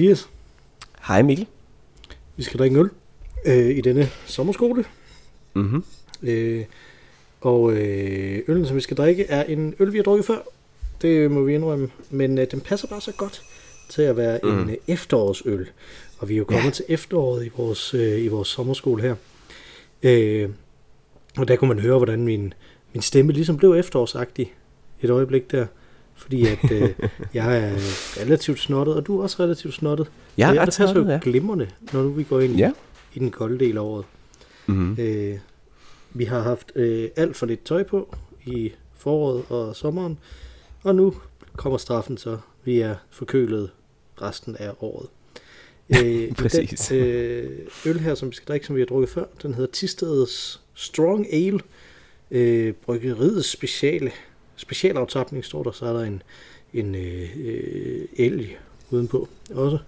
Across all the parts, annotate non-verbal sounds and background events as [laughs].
Mathias. Hej Mikkel. Vi skal drikke en øl øh, i denne sommerskole. Mm-hmm. Øh, og øh, øllen, som vi skal drikke, er en øl, vi har drukket før. Det må vi indrømme. Men øh, den passer bare så godt til at være mm. en øh, efterårsøl. Og vi er jo kommet ja. til efteråret i vores, øh, i vores sommerskole her. Øh, og der kunne man høre, hvordan min, min stemme ligesom blev efterårsagtig et øjeblik der. Fordi at øh, [laughs] jeg er relativt snottet, og du er også relativt snottet. Jeg er det ret passer jo ja. glimrende, når nu vi går ind Ja. i den kolde del af året. Mm-hmm. Øh, vi har haft øh, alt for lidt tøj på i foråret og sommeren, og nu kommer straffen så. Vi er forkølet resten af året. [laughs] Øh, Præcis. Den, øh, øl her, som vi skal drikke, som vi har drukket før, den hedder Tistedets Strong Ale. Øh, bryggeriets speciale, specialaftapning står der, så er der en, en øh, elg udenpå også.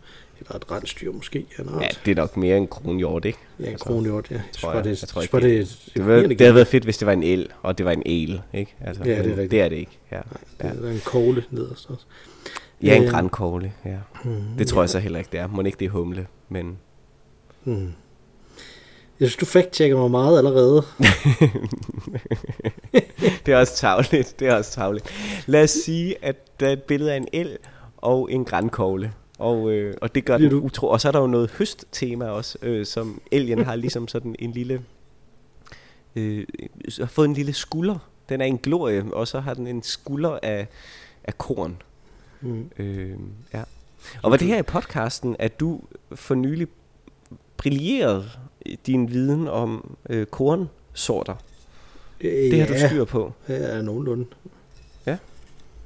Eller et rensdyr måske en art. Ja, det er nok mere en kronhjort, ikke? Ja, en Altså, kronhjort, ja. Jeg tror jeg. det, Jeg tror ikke, det, Det, det, var, det, det havde været fedt, hvis det var en el, og det var en el, ikke? Altså, Ja, det er rigtigt. det er det ikke. Ja, ja. Der er en kogle nederst også. ja en Øh, grænkogle, ja. Mm, Det tror jeg så heller ikke, det er. Må ikke det er humle, men... Mm. Jeg synes, du fact-checker mig meget allerede. [laughs] det er også tavligt, det er også tavligt. Lad os sige, at der er et billede af en el og en grænkogle. Og, øh, og det gør Bliver den du- utro. Og så er der jo noget høsttema også, øh, som elgen har ligesom sådan en lille... Øh, har fået en lille skulder. Den er en glorie, og så har den en skulder af, af korn. Mm. Øh, ja. Og var det her i podcasten, at du for nylig brillerede din viden om øh, kornsorter? Øh, Det har du ja, styr på. Ja, nogenlunde.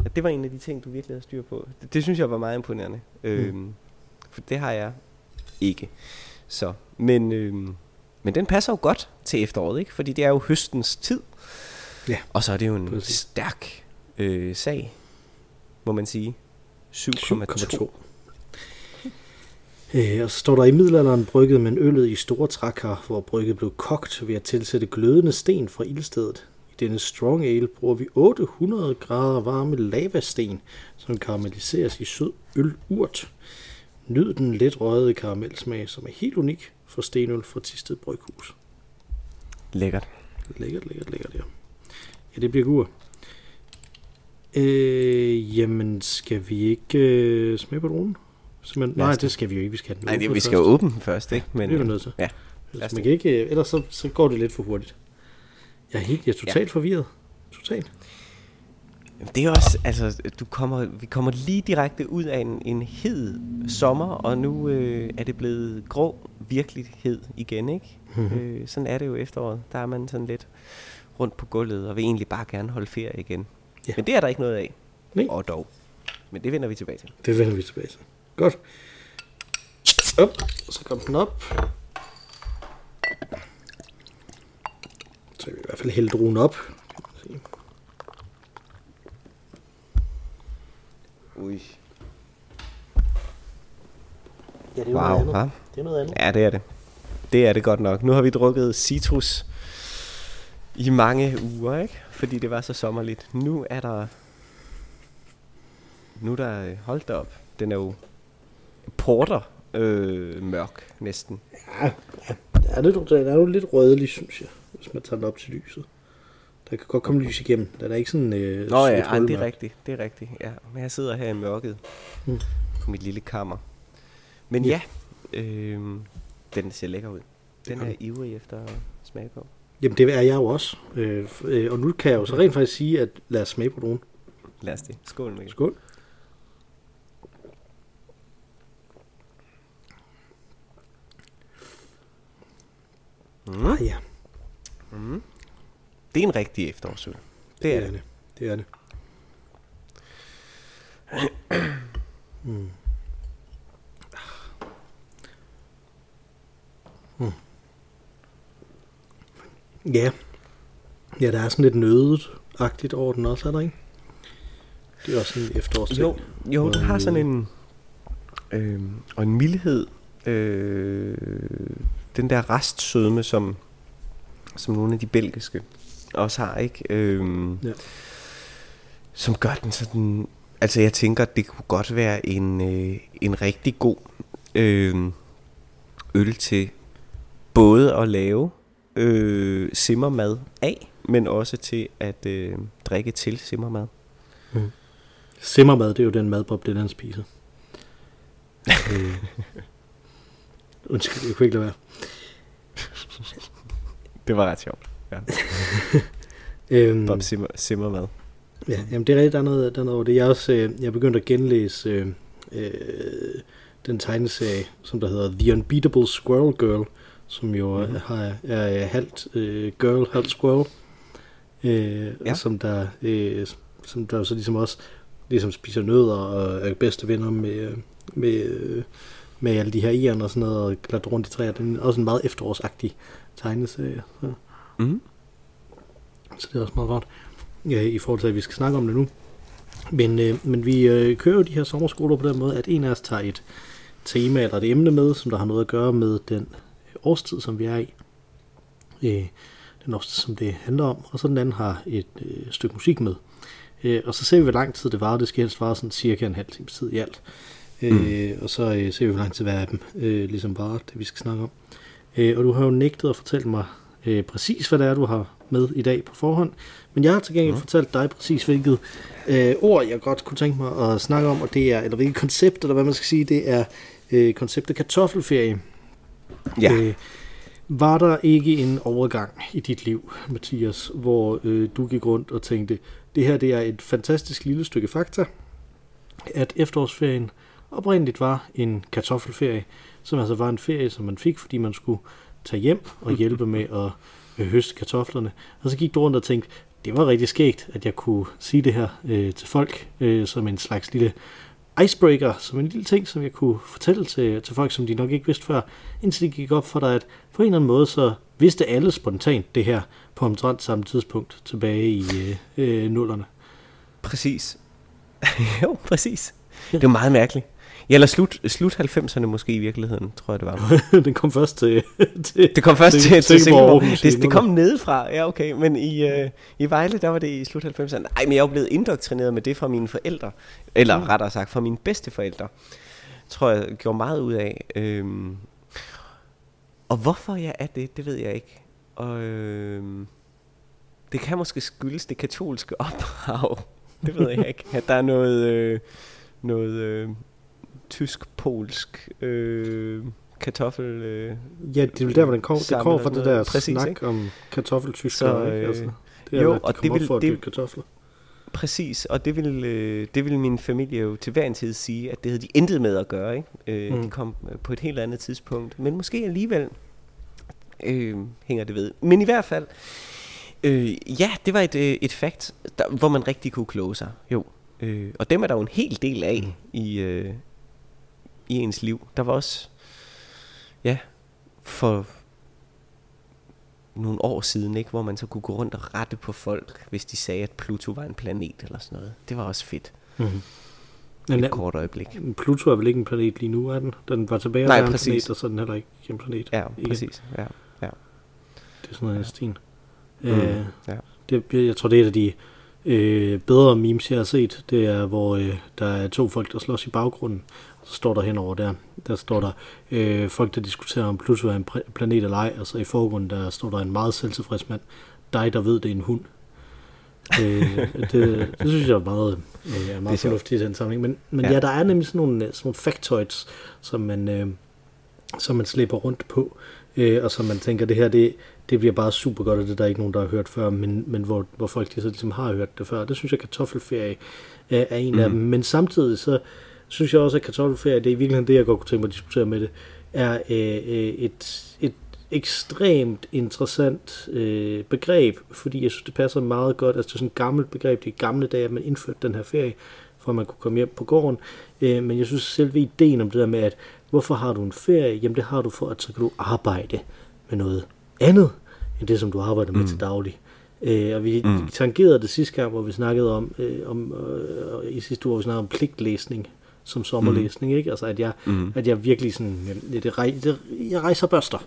At det var en af de ting, du virkelig havde styr på. Det, det synes jeg var meget imponerende. Mm. Øhm, for det har jeg ikke. Så, men, øhm, men den passer jo godt til efteråret, ikke? Fordi det er jo høstens tid. Ja, Og så er det jo en præcis. stærk øh, sag, må man sige. 7,2. 7,2. Øh, og så står der i middelalderen brygget man øllet i store trækar, hvor brygget blev kogt ved at tilsætte glødende sten fra ildstedet. I denne strong ale bruger vi 800 grader varme lavasten, som karamelliseres i sød ølurt. Nyd den let røgede karamelsmag, som er helt unik for stenøl fra Tisted Bryghus. Lækkert. Lækkert, lækkert, lækkert, ja. Ja, det bliver gur. Øh, jamen, skal vi ikke øh, smage på dronen? Simpelthen, nej, det. skal vi jo ikke. Vi skal have den Nej, det, vi skal jo åbne den først, ikke? Men, det er vi nødt til. Ja. lad Ellers, os man det. kan ikke, ellers så, så går det lidt for hurtigt. Jeg er helt, jeg er totalt ja. forvirret. Totalt. Det er også, altså, du kommer, vi kommer lige direkte ud af en, en hed sommer, og nu øh, er det blevet grå virkelighed igen, ikke? Mhm. Mm-hmm. Øh, sådan er det jo efteråret. Der er man sådan lidt rundt på gulvet, og vil egentlig bare gerne holde ferie igen. Ja. Men det er der ikke noget af. Nej. Og dog. Men det vender vi tilbage til. Det vender vi tilbage til. Godt. Op, og så kom den op. Så kan vi i hvert fald hælde druen op. Ui. Ja, det er Wow, noget andet. hva'? Det er noget andet. Ja, det er det. Det er det godt nok. Nu har vi drukket citrus i mange uger, ikke? Fordi det var så sommerligt. Nu er der... Nu er der... Hold da op. Den er jo porter øh, mørk næsten. Ja, ja. Den er, lidt, den er jo lidt rødlig, synes jeg, hvis man tager den op til lyset. Der kan godt komme lys igennem. Den er ikke sådan... Øh, Nå ja, ej, det er rigtigt. Det er rigtigt. Ja, men jeg sidder her i mørket Mm. på mit lille kammer. Men ja, øh, den ser lækker ud. Den er ivrig efter at smage på. Jamen, det er jeg jo også. Øh, øh, og nu kan jeg jo så rent faktisk sige, at lad os smage på nogen. Lad os det. Skål, Mikkel. Skål. Mm. Ah, ja, Mm. Det er en rigtig efterårsøl. Det er det. det. Det er det. Mm. Mm. Ja. Ja, der er sådan lidt nødet-agtigt over den også, er der ikke? Det er også sådan en efterårsting. Jo, jo den har sådan en... Øh, og en mildhed. Øh, den der restsødme, som, som nogle af de belgiske også har, ikke? Øh, Ja. Som gør den sådan altså jeg tænker, det kunne godt være en, øh, en rigtig god øh, øl til både at lave øh, simmermad af, men også til at øh, drikke til simmermad. Mm. Simmermad, det er jo den mad, Bob Dylan spiser. [laughs] øh. Undskyld, jeg kunne ikke lade være. Det var ret sjovt. Ja. [laughs] Øhm, Bob simmer, simmermad. Ja, jamen det er rigtigt, der er noget, der er noget over det. Jeg er også øh, jeg er begyndt at genlæse øh, øh, den tegneserie, som der hedder The Unbeatable Squirrel Girl, som jo mm-hmm. har, er, er halvt øh, girl, halvt squirrel, øh, ja. som der øh, som der så ligesom også ligesom spiser nødder og er bedste venner med, med, med alle de her ierne og sådan noget, og klatrer rundt i træer. Det er også en meget efterårsagtig tegneserie. Så. Mm. så det er også meget godt ja, i forhold til, at vi skal snakke om det nu. Men, øh, men vi øh, kører jo de her sommerskoler på den måde, at en af os tager et tema eller et emne med, som der har noget at gøre med den årstid, som vi er i. Øh, den årstid, som det handler om. Og så den anden har et øh, stykke musik med. Øh, og så ser vi, hvor lang tid det var. Det skal helst vare sådan cirka en halv times tid i alt. Øh, mm. Og så øh, ser vi, hvor lang tid hver af dem øh, ligesom var det, vi skal snakke om. Øh, og du har jo nægtet at fortælle mig øh, præcis, hvad det er, du har med i dag på forhånd. Men jeg har til gengæld ja. fortalt dig præcis, hvilket øh, ord, jeg godt kunne tænke mig at snakke om, og det er, eller hvilket koncept, eller hvad man skal sige, det er øh, konceptet kartoffelferie. Ja. Øh, var der ikke en overgang i dit liv, Mathias, hvor øh, du gik rundt og tænkte, det her det er et fantastisk lille stykke fakta, at efterårsferien oprindeligt var en kartoffelferie, som altså var en ferie, som man fik, fordi man skulle tage hjem og [laughs] hjælpe med at øh, høste kartoflerne. Og så gik du rundt og tænkte, det var rigtig skægt, at jeg kunne sige det her øh, til folk, øh, som en slags lille icebreaker, som en lille ting, som jeg kunne fortælle til, til folk, som de nok ikke vidste før, indtil det gik op for dig, at på en eller anden måde, så vidste alle spontant det her på omtrent samme tidspunkt tilbage i øh, øh, nullerne. Præcis. [laughs] jo, præcis. Det er meget mærkeligt. Ja, eller slut, slut 90'erne måske i virkeligheden, tror jeg det var. [laughs] det kom først til, til Det kom først til, til, til Silkeborg. Det, det kom nedefra, ja okay, men i, uh, i Vejle, der var det i slut 90'erne. Ej, men jeg er jo blevet indoktrineret med det fra mine forældre, eller mm. rettere sagt fra mine bedsteforældre. Tror jeg gjorde meget ud af. Øhm, og hvorfor jeg er det, det ved jeg ikke. Og øhm, det kan måske skyldes det katolske ophav. [laughs] det ved jeg ikke. At der er noget... Øh, noget øh, tysk-polsk øh, kartoffel... Øh, ja, det er der, hvor den kommer. Det kommer fra det der præcis, snak ikke? om kartoffeltysker. Så, øh, Altså. Det er, jo, at de og det vil, for det, kartofler. Præcis, og det vil, øh, det vil min familie jo til hver en tid sige, at det havde de intet med at gøre. Ikke? Øh, mm. De kom øh, på et helt andet tidspunkt, men måske alligevel øh, hænger det ved. Men i hvert fald, øh, ja, det var et, øh, et fakt, der, hvor man rigtig kunne kloge sig. Jo, øh, og dem er der jo en hel del af mm. i, øh, i ens liv. Der var også, ja, for nogle år siden, ikke, hvor man så kunne gå rundt og rette på folk, hvis de sagde, at Pluto var en planet eller sådan noget. Det var også fedt. Mm-hmm. Et Men, kort øjeblik. Pluto er vel ikke en planet lige nu, er den? Den var tilbage Nej, en præcis. planet, og så er den heller ikke en planet. Ja, igen. præcis. Ja, ja. Det er sådan noget ja. stil. Mm, øh, ja. det, jeg tror, det er et af de øh, bedre memes, jeg har set. Det er, hvor øh, der er to folk, der slås i baggrunden så står der henover der, der står der øh, folk, der diskuterer, om Pluto er en planet eller ej, og så i forgrunden, der står der en meget selvtilfreds mand, dig, der ved, det er en hund. øh, det, det synes jeg er meget, øh, er meget fornuftigt i den sammenhæng. Men, men ja. ja, der er nemlig sådan nogle, sådan nogle factoids, som man, øh, som man slipper rundt på, øh, og som man tænker, det her, det, det bliver bare super godt, og det er der ikke nogen, der har hørt før, men, men hvor, hvor folk de så ligesom har hørt det før. Det synes jeg, kartoffelferie er, er en mm. af dem. Men samtidig så, synes jeg også, at kartoffelferie, det er i virkeligheden det, jeg godt kunne tænke mig at diskutere med det, er øh, øh, et, et ekstremt interessant øh, begreb, fordi jeg synes, det passer meget godt. Altså, det er sådan et gammelt begreb. Det er gamle dage, at man indførte den her ferie, for at man kunne komme hjem på gården. Øh, men jeg synes selv ideen om det der med, at hvorfor har du en ferie? Jamen, det har du for, at så kan du arbejde med noget andet, end det, som du arbejder med mm. til daglig. Øh, og vi mm. tangerede det sidste gang, hvor vi snakkede om, øh, om øh, i sidste uge, hvor vi snakkede om pligtlæsning som sommerlæsning, mm. ikke? Altså at jeg, mm. at jeg virkelig sådan, det, det, det, jeg rejser børster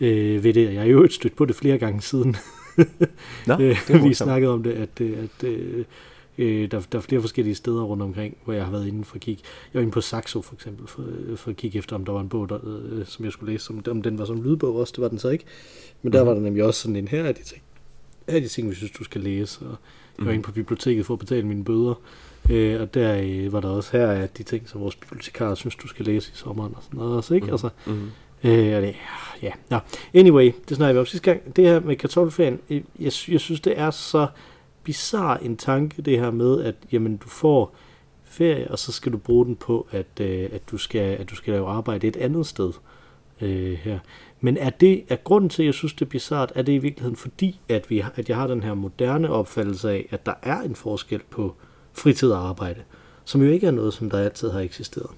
øh, ved det, jeg har jo stødt på det flere gange siden. [laughs] Nå, det [laughs] vi snakkede om det, at, at, at øh, Øh, der, der er flere forskellige steder rundt omkring, hvor jeg har været inde for at kigge. Jeg var inde på Saxo for eksempel, for, for at kigge efter, om der var en bog, der, øh, som jeg skulle læse. Om, om den var som lydbog også, det var den så ikke. Men der mm. var der nemlig også sådan en her af de ting, her er de ting, vi synes, du skal læse. Og jeg var mm. inde på biblioteket for at betale mine bøder. Øh, og der øh, var der også her af de ting, som vores bibliotekar synes, du skal læse i sommeren og sådan noget også, ikke? Mm. Altså, mm. Øh, og det, ja, ja. Anyway, det snakker vi om sidste gang. Det her med kartoffelferien, jeg, jeg synes, det er så bizarre en tanke, det her med, at jamen, du får ferie, og så skal du bruge den på, at, øh, at, du, skal, at du skal lave arbejde et andet sted øh, her. Men er det er grunden til, at jeg synes, det er bizart, er det i virkeligheden fordi, at, vi, at jeg har den her moderne opfattelse af, at der er en forskel på fritid og arbejde, som jo ikke er noget, som der altid har eksisteret.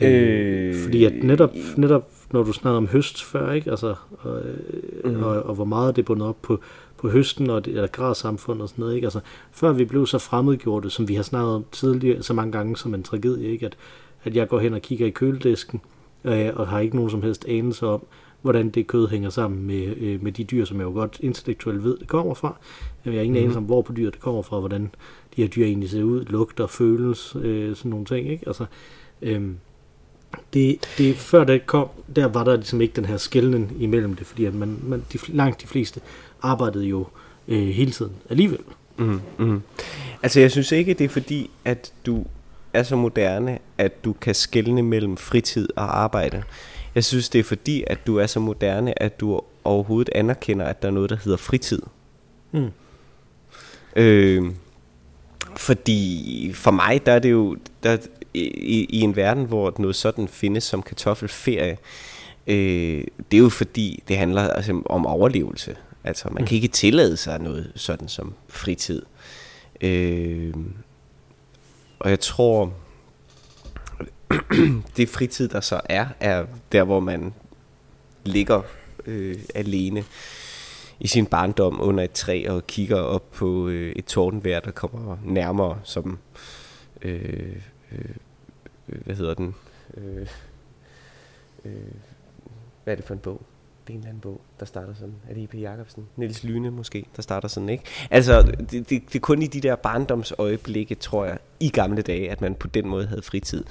Øh, fordi at netop, netop når du snakker om høst før, ikke? Altså, og, mm. og, og, hvor meget det er bundet op på, på høsten og det er samfund og sådan noget, ikke? Altså, før vi blev så fremmedgjorte, som vi har snakket om tidligere så mange gange som en tragedie, ikke? At, at jeg går hen og kigger i køledisken, øh, og har ikke nogen som helst anelse om, hvordan det kød hænger sammen med, øh, med de dyr, som jeg jo godt intellektuelt ved, det kommer fra. Jeg har ingen mm. anelse om, hvor på dyr det kommer fra, hvordan de her dyr egentlig ser ud, lugter, føles, øh, sådan nogle ting, ikke? Altså, øh, det, det, før det kom, der var der ligesom ikke den her skældning imellem det, fordi at man, man, de, langt de fleste arbejdede jo øh, hele tiden alligevel. Mm, mm. Altså jeg synes ikke, det er fordi, at du er så moderne, at du kan skelne mellem fritid og arbejde. Jeg synes, det er fordi, at du er så moderne, at du overhovedet anerkender, at der er noget, der hedder fritid. Mm. Øh, fordi for mig, der er det jo, der, i, i en verden, hvor noget sådan findes som kartoffelferie, øh, det er jo fordi, det handler altså, om overlevelse. Altså, man mm. kan ikke tillade sig noget sådan som fritid. Øh, og jeg tror, [clears throat] det fritid, der så er, er der, hvor man ligger øh, alene i sin barndom under et træ og kigger op på øh, et tordenvejr, der kommer nærmere, som øh, øh, øh hvad hedder den? Øh, øh, hvad er det for en bog? Det er en eller anden bog, der starter sådan. Er det I.P. Jacobsen? Niels Lyne måske, der starter sådan, ikke? Altså, det, det, det er kun i de der barndomsøjeblikke, tror jeg, i gamle dage, at man på den måde havde fritid.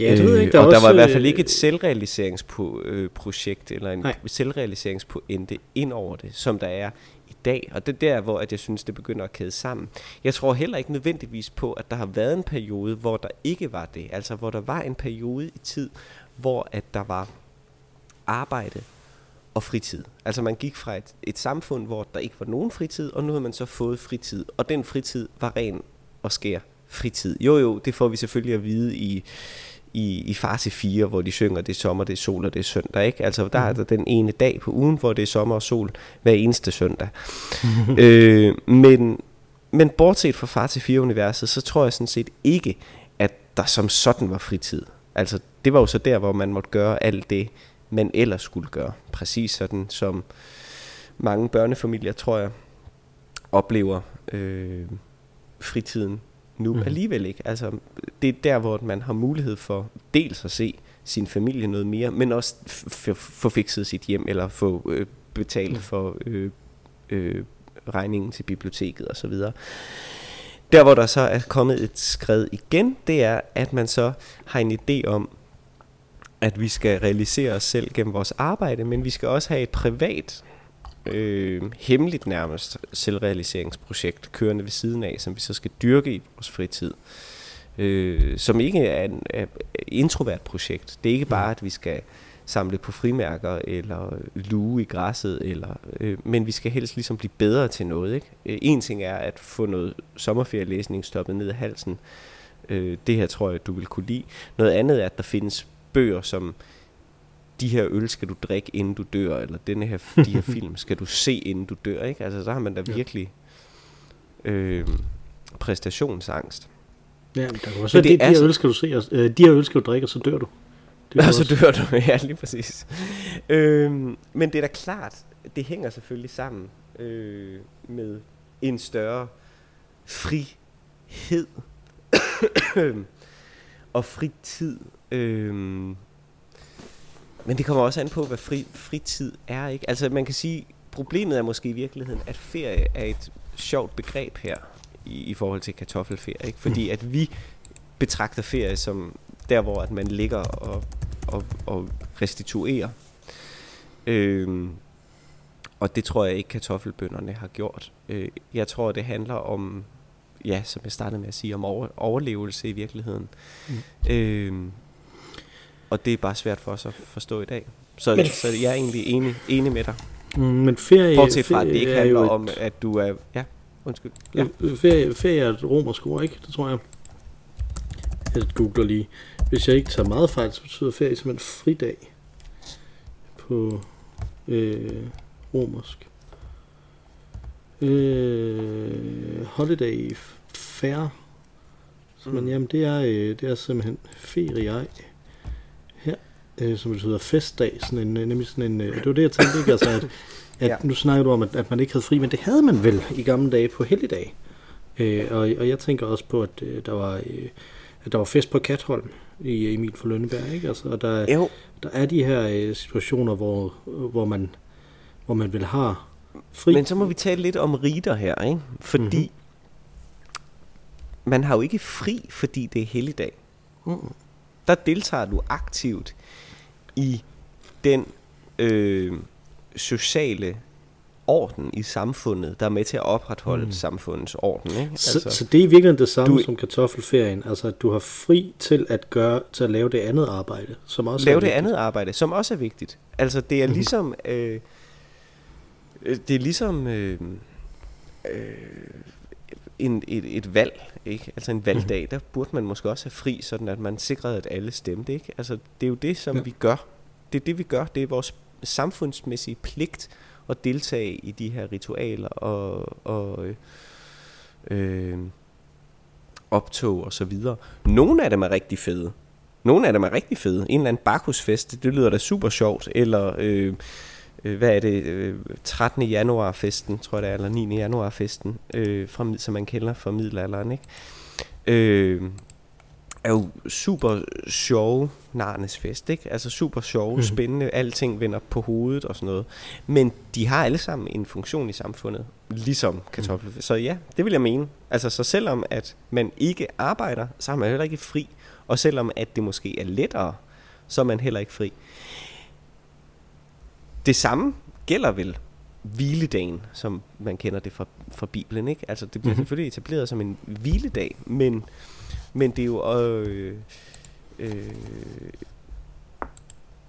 Ja, det ved jeg ikke. Der og også, der var i hvert fald ikke et selvrealiseringsprojekt, eller en nej. selvrealiseringspointe ind over det, som der er dag, og det er der, hvor at jeg synes, det begynder at kæde sammen. Jeg tror heller ikke nødvendigvis på, at der har været en periode, hvor der ikke var det. Altså, hvor der var en periode i tid, hvor at der var arbejde og fritid. Altså man gik fra et, et samfund, hvor der ikke var nogen fritid, og nu har man så fået fritid. Og den fritid var ren og skær fritid. Jo jo, det får vi selvfølgelig at vide i i, i far til fire, hvor de synger, det er sommer, det er sol og det er søndag. Ikke? Altså der er mhm. der den ene dag på ugen, hvor det er sommer og sol hver eneste søndag. [laughs] øh, men, men bortset fra far til fire universet, så tror jeg sådan set ikke, at der som sådan var fritid. Altså det var jo så der, hvor man måtte gøre alt det, man ellers skulle gøre. Præcis sådan som mange børnefamilier, tror jeg, oplever øh, fritiden nu mm. alligevel ikke. Altså, det er der, hvor man har mulighed for dels at se sin familie noget mere, men også få fikset sit hjem, eller få øh, betalt mm. for øh, øh, regningen til biblioteket osv. Der, hvor der så er kommet et skred igen, det er, at man så har en idé om, at vi skal realisere os selv gennem vores arbejde, men vi skal også have et privat øh, hemmeligt nærmest selvrealiseringsprojekt kørende ved siden af, som vi så skal dyrke i vores fritid. Øh, som ikke er et introvert projekt. Det er ikke bare, at vi skal samle på frimærker eller luge i græsset, eller, øh, men vi skal helst ligesom blive bedre til noget. Ikke? Øh, en ting er at få noget sommerferielæsning stoppet ned i halsen. Øh, det her tror jeg, du vil kunne lide. Noget andet er, at der findes bøger, som de her øl skal du drikke, inden du dør, eller denne her, de her [laughs] film skal du se, inden du dør. Ikke? Altså, så har man da virkelig øh, præstationsangst. Ja, der kan også være, de, de, her øl skal du se, og, øh, de her øl skal du drikke, og så dør du. Det og så dør du, [laughs] ja, lige præcis. Øh, men det er da klart, det hænger selvfølgelig sammen øh, med en større frihed [coughs] og fritid. Øh, men det kommer også an på, hvad fri, fritid er, ikke? Altså man kan sige, problemet er måske i virkeligheden, at ferie er et sjovt begreb her i, i forhold til kartoffelferie, ikke? fordi at vi betragter ferie som der, hvor at man ligger og, og, og restituerer. Øhm, og det tror jeg ikke, kartoffelbønderne har gjort. Øh, jeg tror, det handler om, ja, som jeg startede med at sige, om over, overlevelse i virkeligheden. Mm. Øhm, og det er bare svært for os at forstå i dag. Så, men, så jeg er egentlig enig, enig med dig. Mm, men ferie, Bortset fra, at det ikke er handler jo om, at du er... Ja, undskyld. Ja. Ja. Ferie, ferie er et romersk ord, ikke? Det tror jeg. Jeg googler lige. Hvis jeg ikke tager meget fejl, så betyder ferie simpelthen fridag på øh, romersk. Øh, holiday fair. Så, mm. Men Mm. jamen, det er, øh, det er simpelthen ferie øh, som betyder festdag. Sådan en, øh, nemlig sådan en, øh, det var det, jeg tænkte, ikke? Altså, at, at Ja. nu snakker du om, at, at man ikke havde fri, men det havde man vel i gamle dage på helligdag. Øh, og, og jeg tænker også på, at øh, der var... Øh, at der var fest på Katholm i Emil for Lønneberg, ikke? Altså, og der, Jo, der er de her øh, situationer, hvor, hvor, man, hvor man vil have fri. men så må vi tale lidt om rider her, ikke? Fordi Mhm. mm-hmm. man har jo ikke fri, fordi det er helligdag. Mm. Der deltager du aktivt i den øh, sociale orden i samfundet, der er med til at opretholde Mm. samfundets orden. Ikke? Så, altså, så det er i virkeligheden det samme du- som kartoffelferien, altså at du har fri til at gøre til at lave det andet arbejde, som også lave er det vigtigt. andet arbejde, som også er vigtigt. Altså det er Mhm. ligesom øh, øh, det er ligesom øh, øh, en, et, et valg, ikke? Altså en valgdag, Mhm. der burde man måske også have fri, sådan at man sikrede, at alle stemte, ikke? Altså det er jo det, som Ja. vi gør. Det er det, vi gør. Det er vores samfundsmæssige pligt at deltage i de her ritualer og, og øh, øh, optog og så videre. Nogle af dem er rigtig fede. Nogle af dem er rigtig fede. En eller anden Bacchusfest, det lyder da super sjovt. Eller, øh, øh, hvad er det, øh, 13. januar festen, tror jeg det er, eller 9. januar festen, øh, fra, som man kender fra middelalderen, ikke? Øh, er jo super sjove Narnes fest, ikke? Altså super sjove, Mhm. mm. spændende, alting vender på hovedet og sådan noget. Men de har alle sammen en funktion i samfundet, ligesom kartoffelfest. Mm. Så ja, det vil jeg mene. Altså så selvom at man ikke arbejder, så har man heller ikke fri. Og selvom at det måske er lettere, så er man heller ikke fri. Det samme gælder vel hviledagen, som man kender det fra, fra Bibelen, ikke? Altså det bliver Mhm. mm-hmm. selvfølgelig etableret som en hviledag, men, men det er jo... Øh, øh,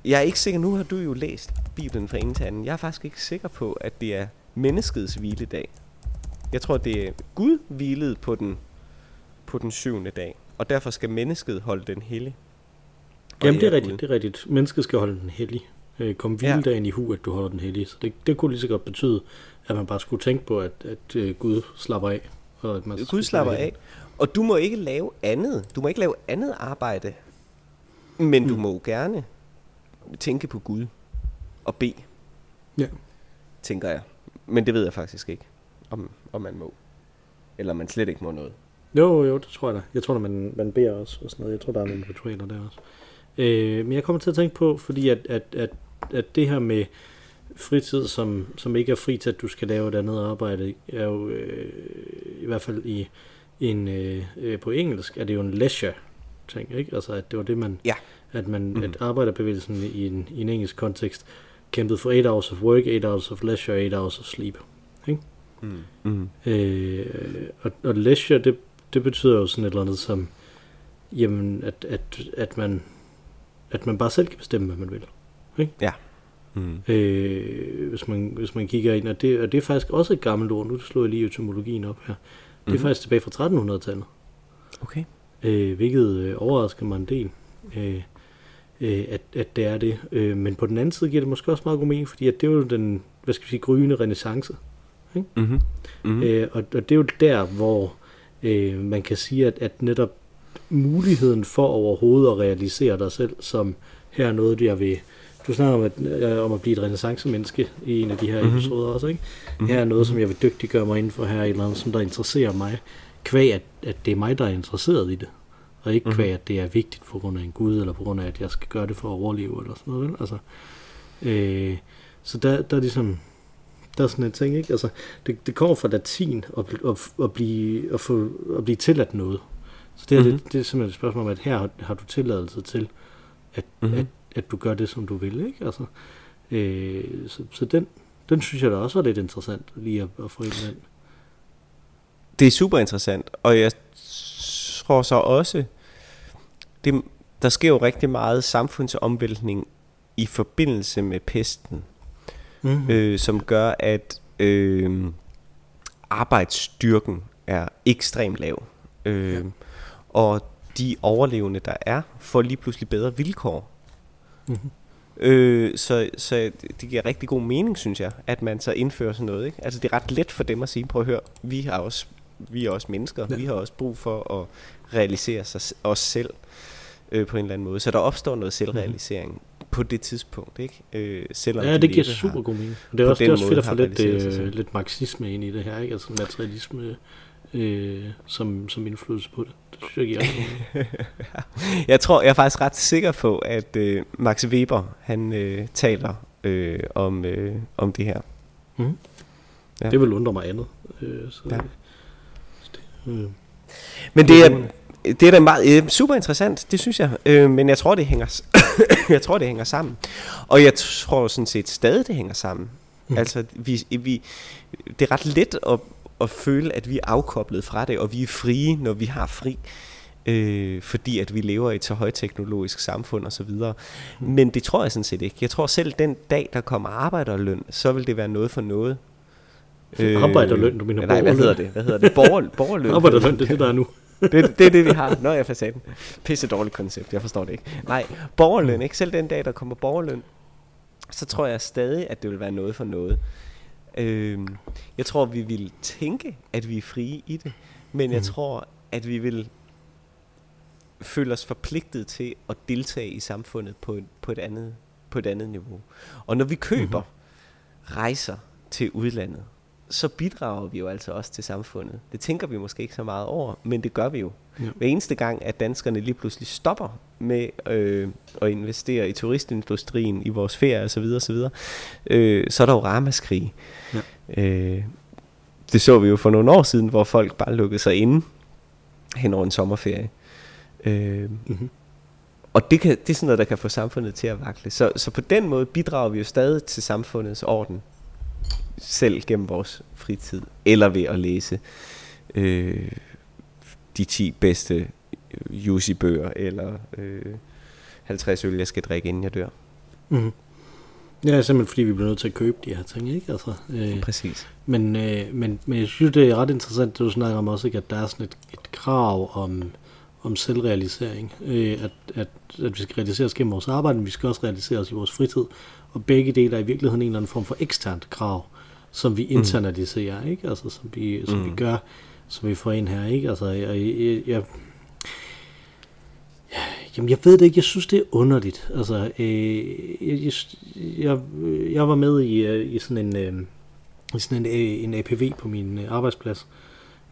jeg er ikke sikker, nu har du jo læst Bibelen fra ingen til anden. Jeg er faktisk ikke sikker på, at det er menneskets hviledag. Jeg tror, det er Gud hvilede på den, på den syvende dag, og derfor skal mennesket holde den hellig. Jamen det er rigtigt, det er rigtigt. Mennesket skal holde den hellig. Øh, kom Ja. hviledagen i hu, at du holder den hellig. Så det, det kunne lige så godt betyde, at man bare skulle tænke på, at, at uh, Gud slapper af. Og at man Gud slapper af. Og du må ikke lave andet. Du må ikke lave andet arbejde. Men mm. du må gerne tænke på Gud og bede, Ja. tænker jeg. Men det ved jeg faktisk ikke, om, om man må. Eller om man slet ikke må noget. Jo, jo, det tror jeg da. Jeg tror, at man, man beder også og sådan noget. Jeg tror, der er nogle ritualer der også. Øh, men jeg kommer til at tænke på, fordi at, at, at, at det her med fritid, som, som ikke er fri til, at du skal lave et andet arbejde, er jo øh, i hvert fald i en, øh, øh, på engelsk, er det jo en leisure ting, ikke? Altså, at det var det, man, Ja. at man, mm. at arbejderbevægelsen i en, i en engelsk kontekst kæmpede for 8 hours of work, 8 hours of leisure, 8 hours of sleep. Mm. Mm. Øh, og, og leisure, det, det betyder jo sådan et eller andet som, jamen, at, at, at, man, at man bare selv kan bestemme, hvad man vil. Mm. Øh, hvis, man, hvis man kigger ind, og det, og det er faktisk også et gammelt ord, nu slår jeg lige etymologien op her. Det er Mhm. faktisk tilbage fra 1300-tallet, Okay. øh, hvilket øh, overrasker mig en del, øh, øh, at, at det er det. Øh, men på den anden side giver det måske også meget god mening, fordi at det er jo den, hvad skal vi sige, gryende renaissance. Mm-hmm. Mm-hmm. Øh, og, og det er jo der, hvor øh, man kan sige, at, at netop muligheden for overhovedet at realisere dig selv, som her er noget, jeg vil... Du snakker om at, øh, om at blive et renaissance-menneske i en af de her Mhm. mm-hmm. episoder også, ikke? Her er noget, som jeg vil dygtiggøre mig inden for her, et eller andet, som der interesserer mig. Kvæg, at, at det er mig, der er interesseret i det. Og ikke Mhm. kvæg, at det er vigtigt på grund af en gud, eller på grund af, at jeg skal gøre det for at overleve, eller sådan noget, vel? Altså, øh, så der, der er ligesom, Der er sådan en ting, ikke? Altså, det, det kommer fra latin at, at, at, blive, at, få, at blive tilladt noget. Så det, er, Mhm. det, det er simpelthen et spørgsmål om, at her har, har du tilladelse til, at, Mhm. mm-hmm. at, at du gør det, som du vil, ikke? Altså, øh, så, så den, den synes jeg da også var lidt interessant lige at, at få ind den. Det er super interessant, og jeg tror så også, det, der sker jo rigtig meget samfundsomvæltning i forbindelse med pesten, Mm-hmm. øh, som gør, at øh, arbejdsstyrken er ekstremt lav. Øh, Ja. Og de overlevende, der er, får lige pludselig bedre vilkår. Mm-hmm. Øh, så, så det- giver rigtig god mening, synes jeg, at man så indfører sådan noget. Ikke? Altså det er ret let for dem at sige, prøv at høre, vi har også, vi er også mennesker, Ja. vi har også brug for at realisere sig, os selv øh, på en eller anden måde. Så der opstår noget selvrealisering mm. på det tidspunkt, ikke? Øh, selvom Ja, de det giver super god mening. Og det er også, det er også fedt at få lidt, øh, lidt marxisme ind i det her, ikke? Altså materialisme øh, som, som indflydelse på det. Det synes jeg giver. [laughs] Jeg tror, jeg er faktisk ret sikker på, at øh, Max Weber, han øh, taler øh, om, øh, om det her. Mhm. Ja. Det vil undre mig andet. Øh, så, Ja. det, øh, Men det er, det er da meget, øh, super interessant, det synes jeg. Øh, men jeg tror, det hænger, [coughs] jeg tror, det hænger sammen. Og jeg tror sådan set stadig, det hænger sammen. Mm. Altså, vi, vi, det er ret let at, at føle, at vi er afkoblet fra det, og vi er frie, når vi har fri. Øh, fordi at vi lever i et så højteknologisk samfund og så videre. Men det tror jeg sådan set ikke. Jeg tror selv den dag, der kommer arbejderløn, så vil det være noget for noget. Arbejderløn, du mener Nej, hvad borgerløn? hedder det? Hvad hedder det? Borger, [laughs] borgerløn. Arbejderløn, det er det, der er nu. [laughs] det, det er det, vi har. Nå, jeg sagde den. Pisse dårligt koncept, jeg forstår det ikke. Nej, borgerløn, ikke? Selv den dag, der kommer borgerløn, så tror jeg stadig, at det vil være noget for noget. Øhm, jeg tror, vi vil tænke, at vi er frie i det, men jeg Mhm. tror, at vi vil føle os forpligtet til at deltage i samfundet på et, på et, andet, på et andet niveau. Og når vi køber mm-hmm. rejser til udlandet, så bidrager vi jo altså også til samfundet. Det tænker vi måske ikke så meget over, men det gør vi jo. Ja. Hver eneste gang, at danskerne lige pludselig stopper med øh, at investere i turistindustrien, i vores ferie osv., osv., øh, så er der jo ramaskrig. Ja. Øh, det så vi jo for nogle år siden, hvor folk bare lukkede sig inde hen over en sommerferie. Øh, Mhm. og det, kan, det er sådan noget, der kan få samfundet til at vakle. Så, så på den måde bidrager vi jo stadig til samfundets orden, selv gennem vores fritid, eller ved at læse øh, de 10 bedste Jussi-bøger, eller øh, 50 øl, jeg skal drikke, inden jeg dør. Mm-hmm. Ja, simpelthen fordi vi bliver nødt til at købe de her ting, ikke? Altså, øh, Præcis. men, øh, men, men jeg synes, det er ret interessant, det du snakker om også, ikke? at der er sådan et, et krav om, om selvrealisering. Øh, at, at, at vi skal realisere os gennem vores arbejde, men vi skal også realisere os i vores fritid. Og begge dele er i virkeligheden en eller anden form for eksternt krav, som vi internaliserer, ikke? Altså, som vi, som Mm. vi gør, som vi får ind her, ikke? Altså, jeg, jeg, jeg, Jamen, jeg ved det ikke. Jeg synes, det er underligt. Altså, øh, jeg, jeg, jeg, var med i, øh, i sådan en, øh, i sådan en, øh, en APV på min øh, arbejdsplads,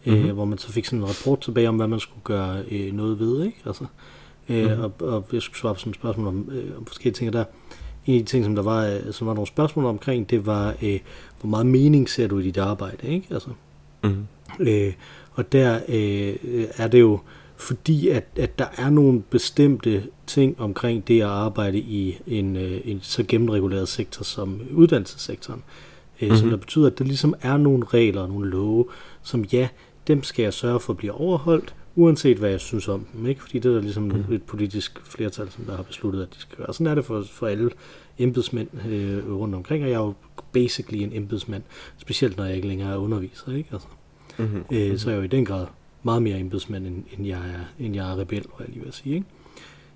mm-hmm. øh, Mhm. hvor man så fik sådan en rapport tilbage om, hvad man skulle gøre øh, noget ved, ikke? Altså, øh, Mhm. og, og jeg skulle svare på sådan et spørgsmål om, øh, om forskellige ting og der. En af de ting, som der var, øh, som var nogle spørgsmål omkring, det var, øh, hvor meget mening ser du i dit arbejde, ikke? Altså, Mm. Øh, og der øh, øh, er det jo fordi, at, at der er nogle bestemte ting omkring det at arbejde i en, øh, en så gennemreguleret sektor som uddannelsessektoren, mm-hmm. som Mhm. der betyder, at der ligesom er nogle regler, nogle love, som ja, dem skal jeg sørge for at blive overholdt, uanset hvad jeg synes om dem, ikke? Fordi det er der ligesom mm. et politisk flertal, som der har besluttet, at de skal gøre. Sådan er det for, for alle embedsmænd øh, rundt omkring, og jeg er jo basically en embedsmand, specielt når jeg ikke længere er underviser, ikke? Altså, Mm-hmm. øh, så er jeg jo i den grad meget mere embedsmand, end, end, jeg, er, end jeg er rebel, jeg lige vil sige.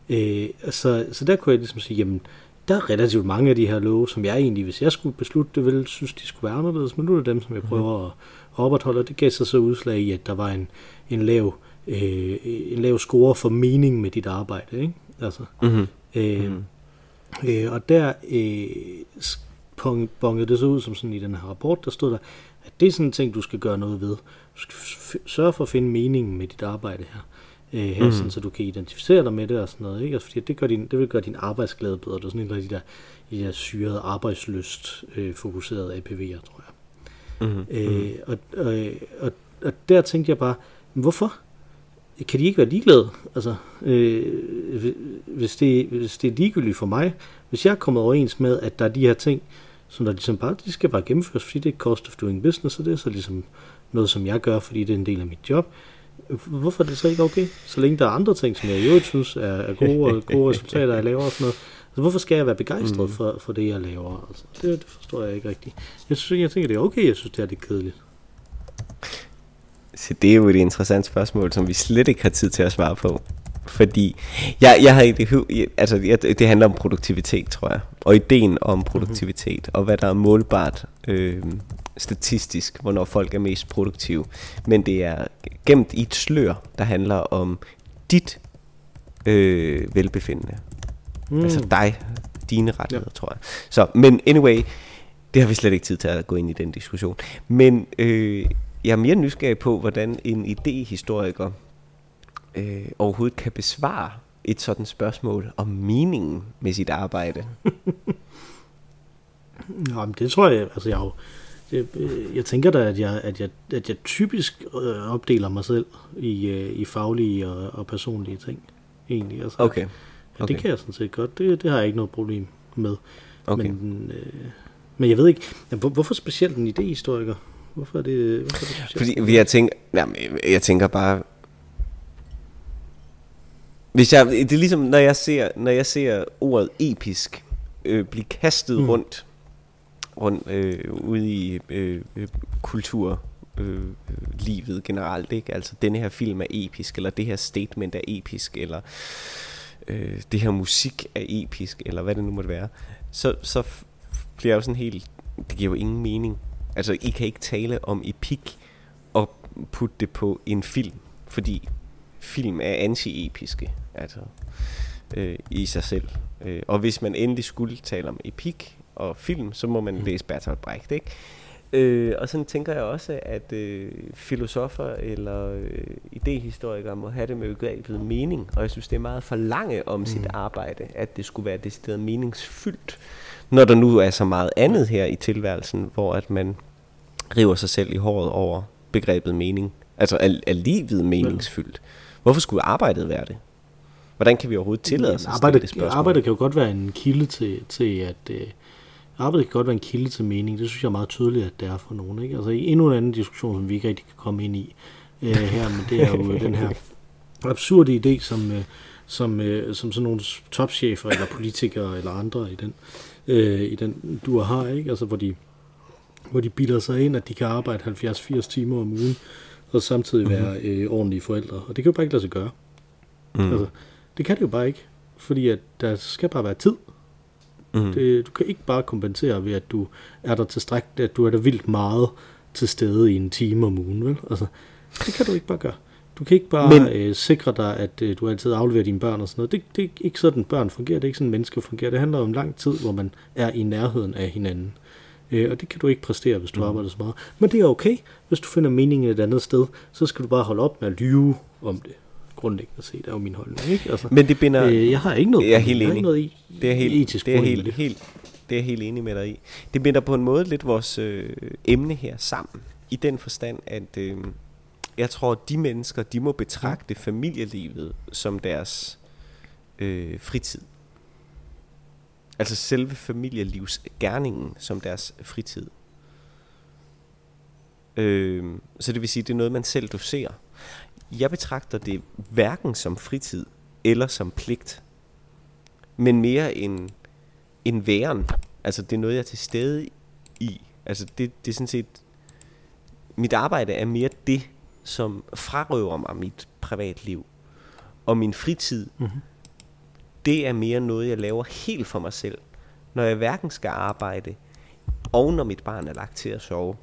Ikke? Øh, så, så der kunne jeg ligesom sige, jamen, der er relativt mange af de her love, som jeg egentlig, hvis jeg skulle beslutte det, ville synes, de skulle være anderledes, men nu er det dem, som jeg prøver at, at opretholde, og det gav sig så udslag i, at der var en, en, lav, øh, en lav score for mening med dit arbejde. Ikke? Altså, Mm-hmm. øh, Mhm. øh, og der øh, bongede det så ud som sådan i den her rapport, der stod der, at det er sådan en ting, du skal gøre noget ved. Du skal f- sørge for at finde meningen med dit arbejde her. Øh, her Mhm. sådan, så du kan identificere dig med det og sådan noget. Ikke? Altså, fordi det, gør din, det vil gøre din arbejdsglæde bedre. Det er sådan en af de der, de der syrede, arbejdsløst øh, fokuserede APV'er, tror jeg. Mm-hmm. Øh, og, og, og, og der tænkte jeg bare, hvorfor? Kan de ikke være ligeglade? Altså, øh, hvis, det, hvis det er ligegyldigt for mig, hvis jeg er kommet overens med, at der er de her ting, som der ligesom bare, de skal bare gennemføres, fordi det er cost of doing business, og det er så ligesom noget, som jeg gør, fordi det er en del af mit job. Hvorfor er det så ikke okay? Så længe der er andre ting, som jeg i øvrigt synes er, er gode, og gode resultater, jeg laver og sådan noget. Altså, hvorfor skal jeg være begejstret mm. for, for det, jeg laver? Altså, det, det forstår jeg ikke rigtigt. Jeg, synes, jeg tænker, det er okay, jeg synes, det er lidt kedeligt. Så det er jo et interessant spørgsmål, som vi slet ikke har tid til at svare på. Fordi jeg, jeg har det, altså, jeg, det handler om produktivitet, tror jeg. Og ideen om produktivitet, mm-hmm. og hvad der er målbart øh, statistisk, hvornår folk er mest produktive. Men det er gemt i et slør, der handler om dit øh, velbefindende. Mm. Altså dig, dine rettigheder, ja. tror jeg. Så, men anyway, det har vi slet ikke tid til at gå ind i den diskussion. Men øh, jeg er mere nysgerrig på, hvordan en idehistoriker øh, overhovedet kan besvare et sådan spørgsmål om meningen med sit arbejde. [laughs] Jamen, det tror jeg, altså jeg, jeg, jeg tænker da, at jeg, at jeg, at jeg typisk øh, opdeler mig selv i, øh, i faglige og, og personlige ting, egentlig. Altså, okay. okay. Ja, det kan jeg sådan set godt. Det, det har jeg ikke noget problem med. Okay. Men, øh, men jeg ved ikke, hvor, hvorfor specielt en idehistoriker? Hvorfor er det, hvorfor er det specielt? Fordi jeg tænker, jamen, jeg tænker bare, hvis jeg, det er ligesom, når jeg ser, når jeg ser ordet episk øh, blive kastet mm. rundt, rundt øh, ude i øh, øh, kultur, øh, livet generelt, ikke? Altså, denne her film er episk, eller det her statement er episk, eller øh, det her musik er episk, eller hvad det nu måtte være, så, så bliver jeg jo sådan helt, det giver jo ingen mening. Altså, I kan ikke tale om epik og putte det på en film, fordi film er anti-episke, altså øh, i sig selv. Øh, og hvis man endelig skulle tale om epik og film, så må man mm. læse Bertolt Brecht, ikke? Øh, og sådan tænker jeg også, at øh, filosofer eller øh, idehistorikere må have det med begrebet mening, og jeg synes, det er meget for lange om mm. sit arbejde, at det skulle være decideret meningsfyldt, når der nu er så meget andet her i tilværelsen, hvor at man river sig selv i håret over begrebet mening. Altså er, er livet meningsfyldt? Hvorfor skulle arbejdet være det? Hvordan kan vi overhovedet tillade os at arbejde, det spørgsmål? Arbejdet kan jo godt være en kilde til, til at... Øh, arbejdet kan godt være en kilde til mening. Det synes jeg er meget tydeligt, at det er for nogen. Ikke? Altså endnu en anden diskussion, som vi ikke rigtig kan komme ind i øh, her, men det er jo den her absurde idé, som, øh, som, øh, som sådan nogle topchefer eller politikere eller andre i den, øh, i den du har, ikke? Altså, hvor de, hvor de bilder sig ind, at de kan arbejde 70-80 timer om ugen, og samtidig være mm-hmm. øh, ordentlige forældre. Og det kan jo bare ikke lade sig gøre. Mm. Altså, det kan det jo bare ikke, fordi at der skal bare være tid. Mm. Det, du kan ikke bare kompensere ved, at du er der tilstrækkeligt, at du er der vildt meget til stede i en time om ugen. Vel? Altså, det kan du ikke bare gøre. Du kan ikke bare Men... øh, sikre dig, at øh, du altid afleverer dine børn og sådan noget. Det, det er ikke sådan, børn fungerer. Det er ikke sådan, mennesker fungerer. Det handler om lang tid, hvor man er i nærheden af hinanden. Øh, og det kan du ikke præstere, hvis du mm. arbejder så meget. Men det er okay. Hvis du finder meningen et andet sted, så skal du bare holde op med at lyve om det grundlæggende set, er jo min holdning. Ikke? Altså, Men det binder... Øh, jeg har ikke noget, jeg er helt enig. Noget i, det er helt, etisk det er helt, helt, det er jeg helt enig med dig i. Det binder på en måde lidt vores øh, emne her sammen. I den forstand, at øh, jeg tror, at de mennesker, de må betragte familielivet som deres øh, fritid. Altså selve familielivsgærningen som deres fritid. Øh, så det vil sige, det er noget, man selv doserer. Jeg betragter det hverken som fritid eller som pligt, men mere en, en væren. Altså det er noget, jeg er til stede i. Altså det, det er sådan set, mit arbejde er mere det, som frarøver mig mit privatliv. Og min fritid, mm-hmm. det er mere noget, jeg laver helt for mig selv. Når jeg hverken skal arbejde, og når mit barn er lagt til at sove,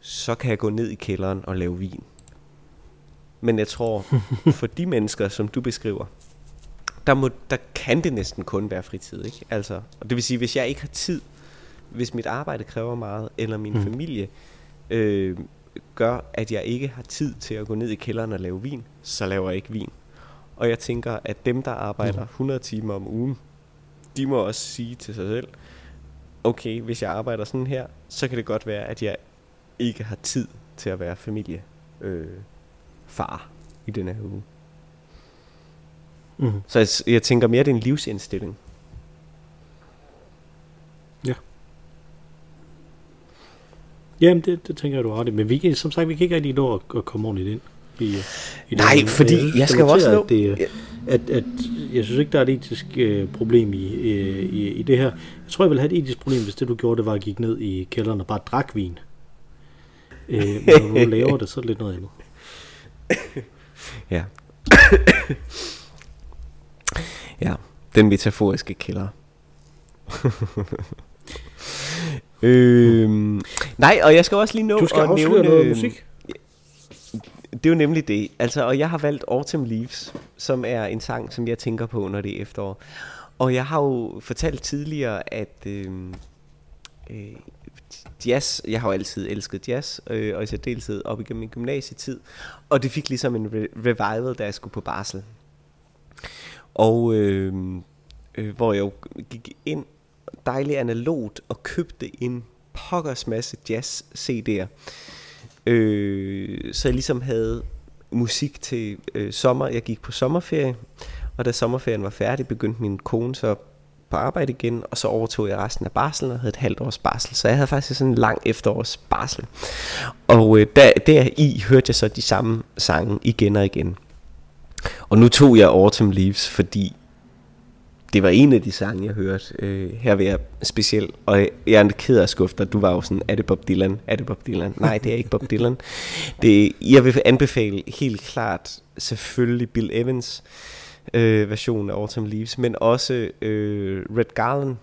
så kan jeg gå ned i kælderen og lave vin. Men jeg tror, [laughs] for de mennesker, som du beskriver, der, må, der kan det næsten kun være fritid. Ikke? Altså, og det vil sige, hvis jeg ikke har tid, hvis mit arbejde kræver meget, eller min mm. familie øh, gør, at jeg ikke har tid til at gå ned i kælderen og lave vin, så laver jeg ikke vin. Og jeg tænker, at dem, der arbejder 100 mm. timer om ugen, de må også sige til sig selv, okay, hvis jeg arbejder sådan her, så kan det godt være, at jeg ikke har tid til at være familie øh, far i den her uge. Mm. Så jeg, jeg tænker mere, det er en livsindstilling. Jamen, det, det tænker jeg, du har ret i. Men vi kan, som sagt, vi kan ikke rigtig nå at, at komme ordentligt ind. I, i Nej, det. fordi synes, jeg skal det også nå- At, det, at, at, jeg synes ikke, der er et etisk øh, problem i, øh, i, i det her. Jeg tror, jeg ville have et etisk problem, hvis det du gjorde, det var at gik ned i kælderen og bare drak vin. Øh, men når du laver det, så er det lidt noget andet. Ja. [coughs] ja, den metaforiske kælder. [laughs] øhm, nej, og jeg skal også lige nå Du skal at nævne... noget musik. Det er jo nemlig det. Altså, og jeg har valgt Autumn Leaves, som er en sang, som jeg tænker på, når det er efterår. Og jeg har jo fortalt tidligere, at øh, øh, jazz, jeg har jo altid elsket jazz, øh, og i særdeleshed op igennem min gymnasietid. Og det fik ligesom en re- revival, da jeg skulle på barsel. Og øh, øh, hvor jeg jo gik ind dejligt analogt og købte en pokkers masse jazz-CD'er. Øh, så jeg ligesom havde musik til øh, sommer. Jeg gik på sommerferie, og da sommerferien var færdig, begyndte min kone så på arbejde igen, og så overtog jeg resten af barselen og havde et halvt års barsel. Så jeg havde faktisk sådan en lang efterårs barsel. Og øh, der, der i hørte jeg så de samme sange igen og igen. Og nu tog jeg Autumn Leaves, fordi det var en af de sange, jeg hørte. Øh, her vil jeg specielt, og jeg er ked af at skuffe. Du var jo sådan, er det Bob Dylan? Er det Bob Dylan? Nej, det er ikke Bob Dylan. Det, jeg vil anbefale helt klart, selvfølgelig Bill Evans øh, Øh, version af Autumn Leaves, men også øh, Red Garland.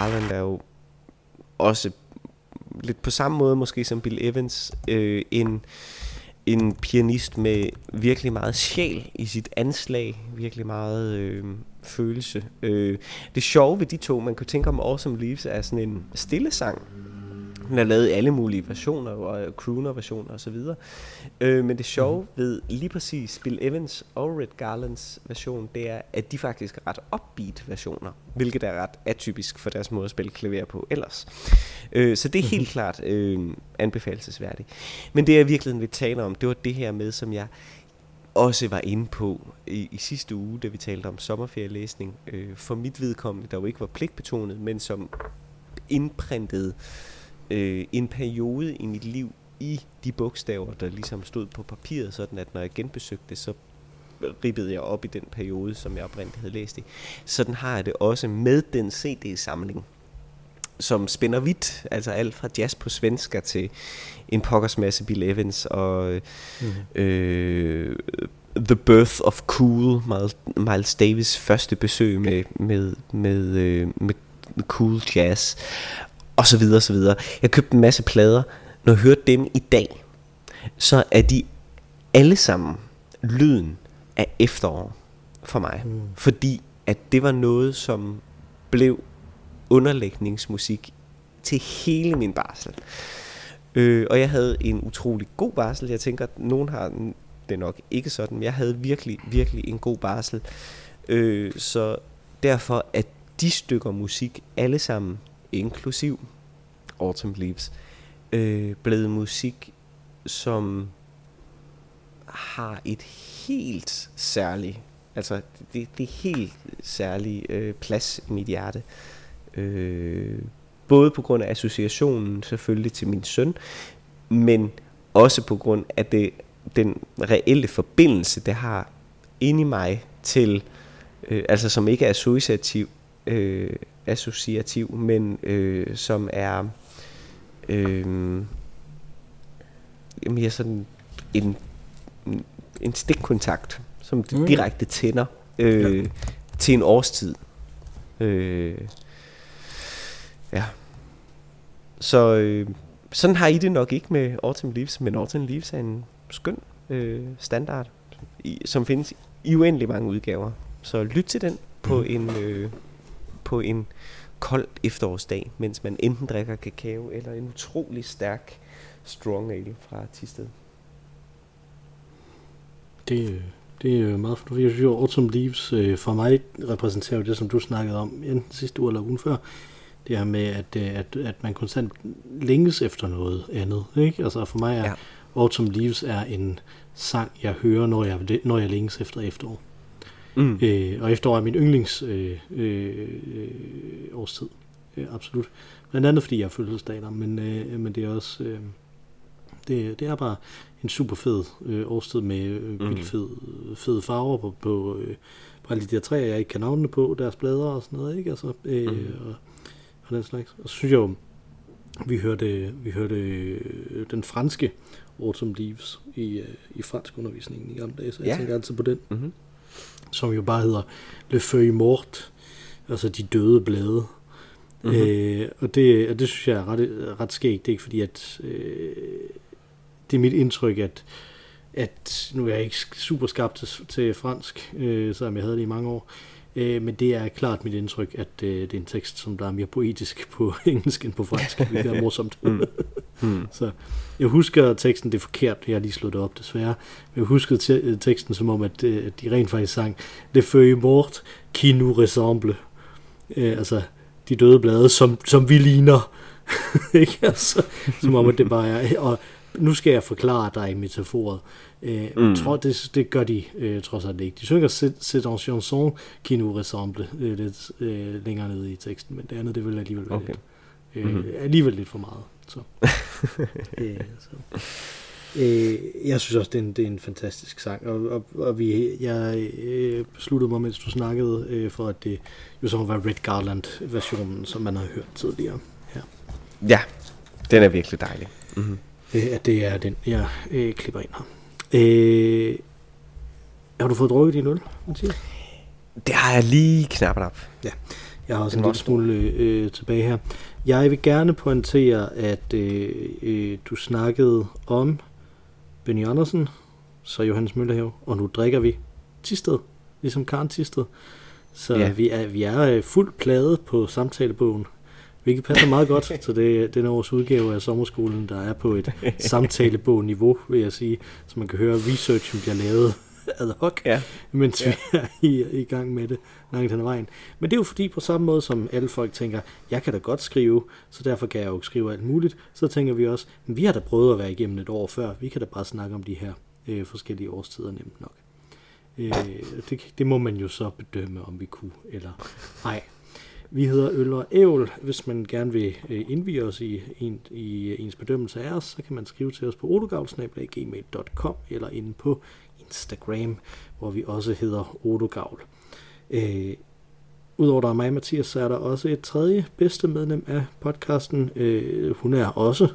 Garland er jo også lidt på samme måde måske som Bill Evans, øh, en, en pianist med virkelig meget sjæl i sit anslag, virkelig meget øh, følelse. Øh, det sjove ved de to, man kunne tænke om Awesome Leaves, er sådan en stille sang, den er lavet i alle mulige versioner, og crooner-versioner osv. Øh, men det sjove ved lige præcis Bill Evans og Red Garlands version, det er, at de faktisk er ret upbeat versioner, hvilket er ret atypisk for deres måde at spille klaver på ellers. Øh, så det er helt mhm. klart øh, anbefalesværdigt. Men det jeg virkelig vil tale om, det var det her med, som jeg også var inde på i, i sidste uge, da vi talte om sommerferielæsning. Øh, for mit vedkommende, der jo ikke var pligtbetonet, men som indprintede øh, en periode i mit liv i de bogstaver, der ligesom stod på papiret, sådan at når jeg genbesøgte det, så ribbede jeg op i den periode, som jeg oprindeligt havde læst i. Sådan har jeg det også med den CD-samling, som spænder vidt, altså alt fra jazz på svensker til en pokkers masse Bill Evans og mm. øh, The Birth of Cool, Miles Davis første besøg med, med, med, øh, med cool jazz og så videre, og så videre. Jeg købte en masse plader. Når jeg hørte dem i dag, så er de alle sammen lyden af efterår for mig. Mm. Fordi at det var noget, som blev underlægningsmusik til hele min barsel. Øh, og jeg havde en utrolig god barsel. Jeg tænker, at nogen har det nok ikke sådan, men jeg havde virkelig, virkelig en god barsel. Øh, så derfor at de stykker musik alle sammen inklusiv Autumn Leaves, øh, blevet musik, som har et helt særligt, altså det, det er helt særlig øh, plads i mit hjerte. Øh, både på grund af associationen selvfølgelig til min søn, men også på grund af det, den reelle forbindelse, det har inde i mig til, øh, altså som ikke er associativ, øh, associativ, men øh, som er øh, mere sådan en, en stikkontakt, som mm. direkte tænder øh, ja. til en årstid. Øh, ja. Så øh, sådan har I det nok ikke med Autumn Leaves, men Autumn Leaves er en skøn øh, standard, i, som findes i uendelig mange udgaver. Så lyt til den på mm. en øh, på en kold efterårsdag, mens man enten drikker kakao eller en utrolig stærk strong ale fra Tisted. Det, det er meget fornuftigt. Jeg synes jo, Autumn Leaves øh, for mig repræsenterer det, som du snakkede om enten sidste uge eller ugen før. Det her med, at, øh, at, at man konstant længes efter noget andet. Ikke? Altså for mig er ja. Autumn Leaves er en sang, jeg hører, når jeg, når jeg længes efter efterår. Mm. Øh, og efterår er min yndlings øh, øh, årstid. Øh, absolut. Blandt andet fordi jeg er fødselsdag men, øh, men det er også... Øh, det, det er bare en super fed øh, årstid med øh, mm. fed, fede farver på, på, øh, på alle de der træer, jeg ikke kan navnene på, deres blader og sådan noget, ikke? Altså, øh, mm. og, og den slags. Og så synes jeg jo, vi hørte, vi hørte øh, den franske Autumn Leaves i, øh, i fransk undervisningen i gamle dage, så jeg ja. tænker altid på den. Mm-hmm som jo bare hedder Le Feuille Mort, altså de døde blade. Mm-hmm. Øh, og, det, og det synes jeg er ret, ret skægt, det er ikke fordi, at øh, det er mit indtryk, at, at nu er jeg ikke super skarp til, til fransk, øh, selvom jeg havde det i mange år, øh, men det er klart mit indtryk, at øh, det er en tekst, som der er mere poetisk [laughs] på engelsk end på fransk, [laughs] hvilket er morsomt. mm. Hmm. [laughs] Så jeg husker teksten, det er forkert, jeg har lige slået det op desværre, men jeg husker teksten som om, at, øh, at de rent faktisk sang, Le feuille mort qui nous ressemble. Øh, altså, de døde blade, som, som vi ligner. ikke? Altså, som om, at det bare er... Og nu skal jeg forklare dig metaforet. Øh, mm. tror, det, det gør de øh, trods alt ikke. De synger C'est en chanson qui nous ressemble øh, lidt øh, længere nede i teksten, men det andet, det vil alligevel være okay. lidt, øh, mm-hmm. alligevel lidt for meget. Så. [laughs] øh, så. Øh, jeg synes også, det er en, det er en fantastisk sang, og, og, og vi, jeg øh, besluttede mig, mens du snakkede, øh, for at det jo så var Red Garland-versionen, som man har hørt tidligere. Ja, ja den er virkelig dejlig. Mm-hmm. Øh, at det er den, jeg øh, klipper ind her. Øh, har du fået drukket din øl, Mathias? Det har jeg lige knappet op. Ja. Jeg har også en lille smule øh, tilbage her. Jeg vil gerne pointere, at øh, øh, du snakkede om Benny Andersen, så Johannes Møllehave, og nu drikker vi Tisted, ligesom Karen Tisted. Så Ja. vi er, vi er øh, fuldt plade på samtalebogen, hvilket passer meget godt [laughs] til det, den års udgave af sommerskolen, der er på et samtalebog-niveau, vil jeg sige, så man kan høre, at researchen bliver lavet [laughs] ad hoc Ja. mens Ja. vi er i, i gang med det langt hen ad vejen. Men det er jo fordi, på samme måde som alle folk tænker, jeg kan da godt skrive, så derfor kan jeg jo skrive alt muligt, så tænker vi også, "Men vi har da prøvet at være igennem et år før, vi kan da bare snakke om de her øh, forskellige årstider nemt nok. Øh, det, det må man jo så bedømme, om vi kunne eller ej. Vi hedder Øl og Ævl. Hvis man gerne vil øh, indvige os i, en, i øh, ens bedømmelse af os, så kan man skrive til os på odogavl.gmail.com eller inde på Instagram, hvor vi også hedder Odogavl. Øh, Udover der er mig, Mathias, så er der også et tredje bedste medlem af podcasten. Øh, hun er også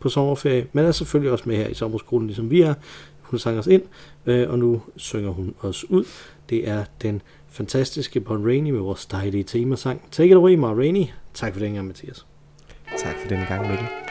på sommerferie, men er selvfølgelig også med her i sommerskolen, ligesom vi er. Hun sang os ind, øh, og nu synger hun os ud. Det er den fantastiske Bon Rainey med vores dejlige temasang. Take it away, Ma Rainey. Tak for den gang, Mathias. Tak for denne gang, Mikkel.